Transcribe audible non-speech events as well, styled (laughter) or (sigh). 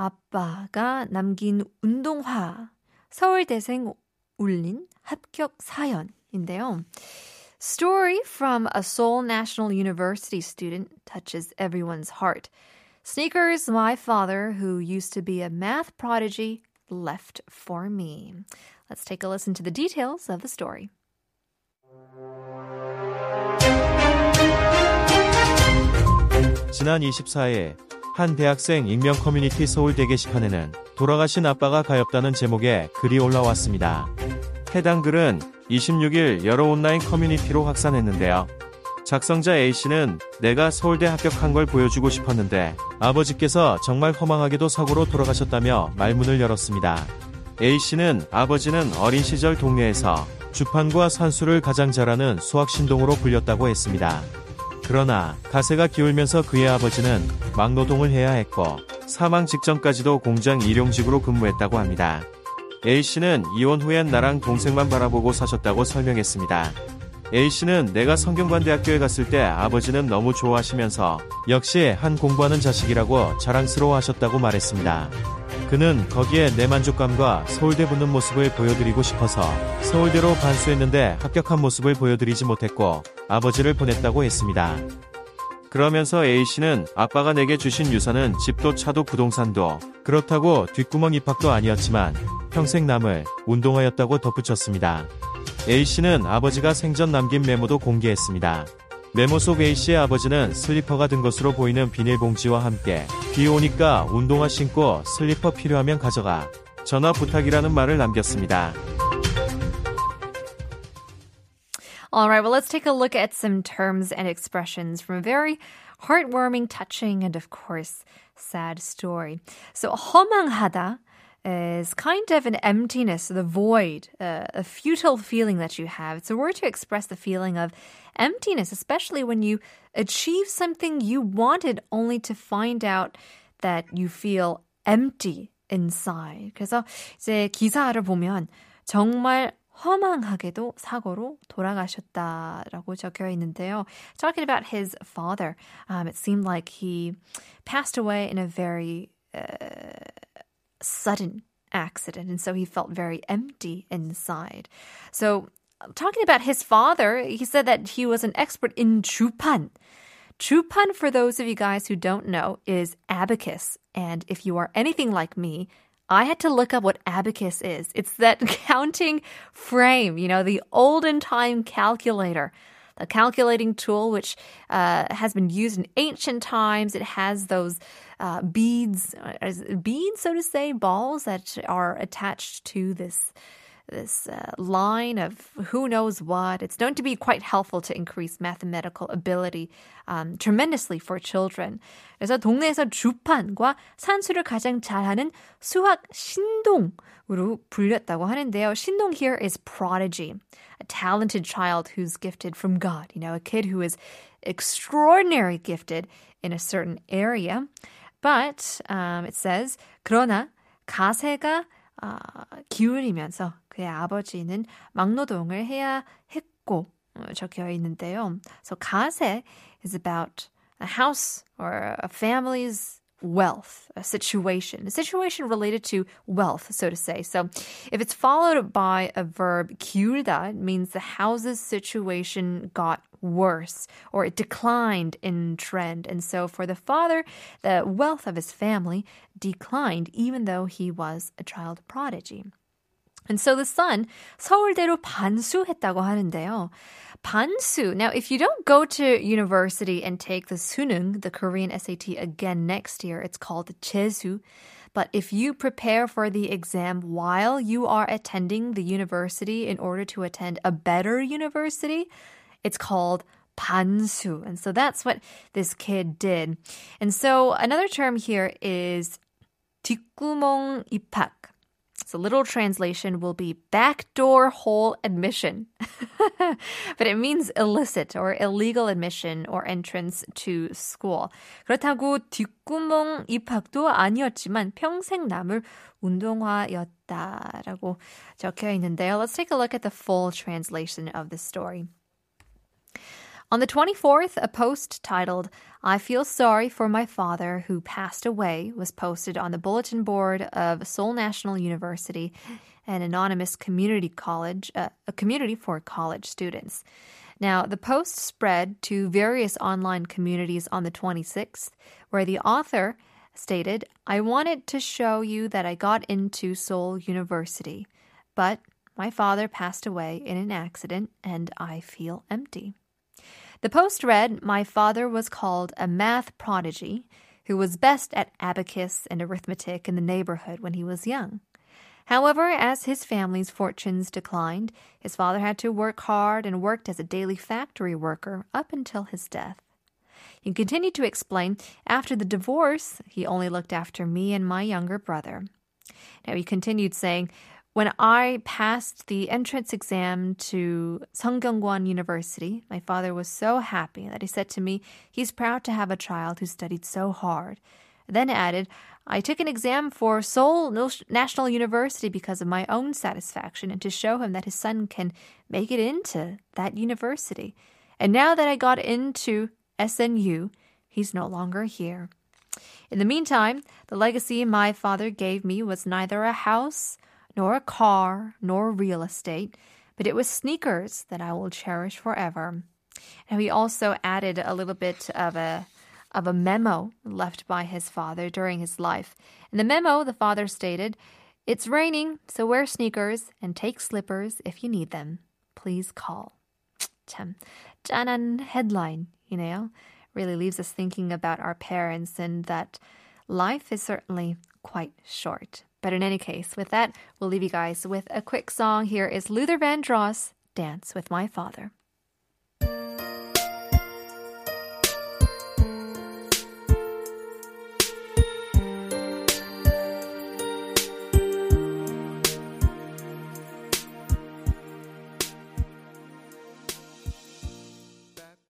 아빠가 남긴 운동화 서울대생 울린 합격 사연인데요. Story from a Seoul National University student touches everyone's heart. Sneakers my father, who used to be a math prodigy, left for me. Let's take a listen to the details of the story. 지난 24일 한 대학생 익명 커뮤니티 서울대 게시판에는 돌아가신 아빠가 가엾다는 제목의 글이 올라왔습니다. 해당 글은 26일 여러 온라인 커뮤니티로 확산했는데요. 작성자 A씨는 내가 서울대 합격한 걸 보여주고 싶었는데 아버지께서 정말 허망하게도 사고로 돌아가셨다며 말문을 열었습니다. A씨는 아버지는 어린 시절 동네에서 주판과 산수를 가장 잘하는 수학신동으로 불렸다고 했습니다. 그러나 가세가 기울면서 그의 아버지는 막노동을 해야 했고 사망 직전까지도 공장 일용직으로 근무했다고 합니다. A씨는 이혼 후엔 나랑 동생만 바라보고 사셨다고 설명했습니다. A씨는 내가 성균관대학교에 갔을 때 아버지는 너무 좋아하시면서 역시 한 공부하는 자식이라고 자랑스러워 하셨다고 말했습니다. 그는 거기에 내 만족감과 서울대 붙는 모습을 보여드리고 싶어서 서울대로 반수했는데 합격한 모습을 보여드리지 못했고 아버지를 보냈다고 했습니다. 그러면서 A씨는 아빠가 내게 주신 유산은 집도 차도 부동산도 그렇다고 뒷구멍 입학도 아니었지만 평생 남을 운동하였다고 덧붙였습니다. A씨는 아버지가 생전 남긴 메모도 공개했습니다. 메모 속 A씨의 아버지는 슬리퍼가 든 것으로 보이는 비닐봉지와 함께 비 오니까 운동화 신고 슬리퍼 필요하면 가져가 전화 부탁이라는 말을 남겼습니다. All right, well, let's take a look at some terms and expressions from a very heartwarming, touching, and of course, sad story. So, 허망하다 is kind of an emptiness, the void, uh, a futile feeling that you have. It's a word to express the feeling of emptiness, especially when you achieve something you wanted only to find out that you feel empty inside. 그래서 이제 기사를 보면 정말 허망하게도 사고로 돌아가셨다라고 적혀 있는데요. Talking about his father, um, it seemed like he passed away in a very uh, sudden accident. And so he felt very empty inside. So, talking about his father, he said that he was an expert in chupan. Chupan, for those of you guys who don't know, is abacus. And if you are anything like me, I had to look up what abacus is. It's that (laughs) counting frame, you know, the olden time calculator. The calculating tool, which uh, has been used in ancient times, it has those uh, beads, uh, beads, so to say, balls that are attached to this this uh, line of who knows what. It's known to be quite helpful to increase mathematical ability um, tremendously for children. 그래서 동네에서 주판과 산수를 가장 잘하는 수학 신동으로 불렸다고 하는데요. 신동 here is prodigy, a talented child who's gifted from God. You know, a kid who is extraordinary gifted in a certain area. But um, it says 그러나 가세가 아, 기울이면서 그의 아버지는 막노동을 해야 했고 어, 적혀 있는데요. So 가세 is about a house or a family's wealth, a situation, a situation related to wealth, so to say. So if it's followed by a verb 기울다, it means the house's situation got worse or it declined in trend. And so for the father, the wealth of his family declined even though he was a child prodigy. And so the son 서울대로 반수했다고 하는데요. 반수. Now, if you don't go to university and take the 수능, the Korean SAT again next year, it's called jesu. But if you prepare for the exam while you are attending the university in order to attend a better university, it's called 반수. And so that's what this kid did. And so another term here is 뒷구멍 입학. So literal translation will be backdoor hole admission. (laughs) but it means illicit or illegal admission or entrance to school. 그렇다고 뒷구멍 입학도 아니었지만 평생 남을 운동화였다라고 적혀 있는데요. Let's take a look at the full translation of the story. On the 24th, a post titled, I Feel Sorry for My Father Who Passed Away was posted on the bulletin board of Seoul National University, an anonymous community college, uh, a community for college students. Now, the post spread to various online communities on the 26th, where the author stated, I wanted to show you that I got into Seoul University, but my father passed away in an accident and I feel empty. The post read My father was called a math prodigy who was best at abacus and arithmetic in the neighborhood when he was young. However, as his family's fortunes declined, his father had to work hard and worked as a daily factory worker up until his death. He continued to explain after the divorce, he only looked after me and my younger brother. Now, he continued saying, when I passed the entrance exam to Sungkyunkwan University, my father was so happy that he said to me, he's proud to have a child who studied so hard. Then added, I took an exam for Seoul National University because of my own satisfaction and to show him that his son can make it into that university. And now that I got into SNU, he's no longer here. In the meantime, the legacy my father gave me was neither a house, nor a car, nor real estate, but it was sneakers that I will cherish forever. And he also added a little bit of a of a memo left by his father during his life. In the memo, the father stated, It's raining, so wear sneakers and take slippers if you need them. Please call. 참, 짠한 headline, you know, really leaves us thinking about our parents and that life is certainly quite short. But in any case, with that, we'll leave you guys with a quick song. Here is Luther Vandross, Dance with My Father.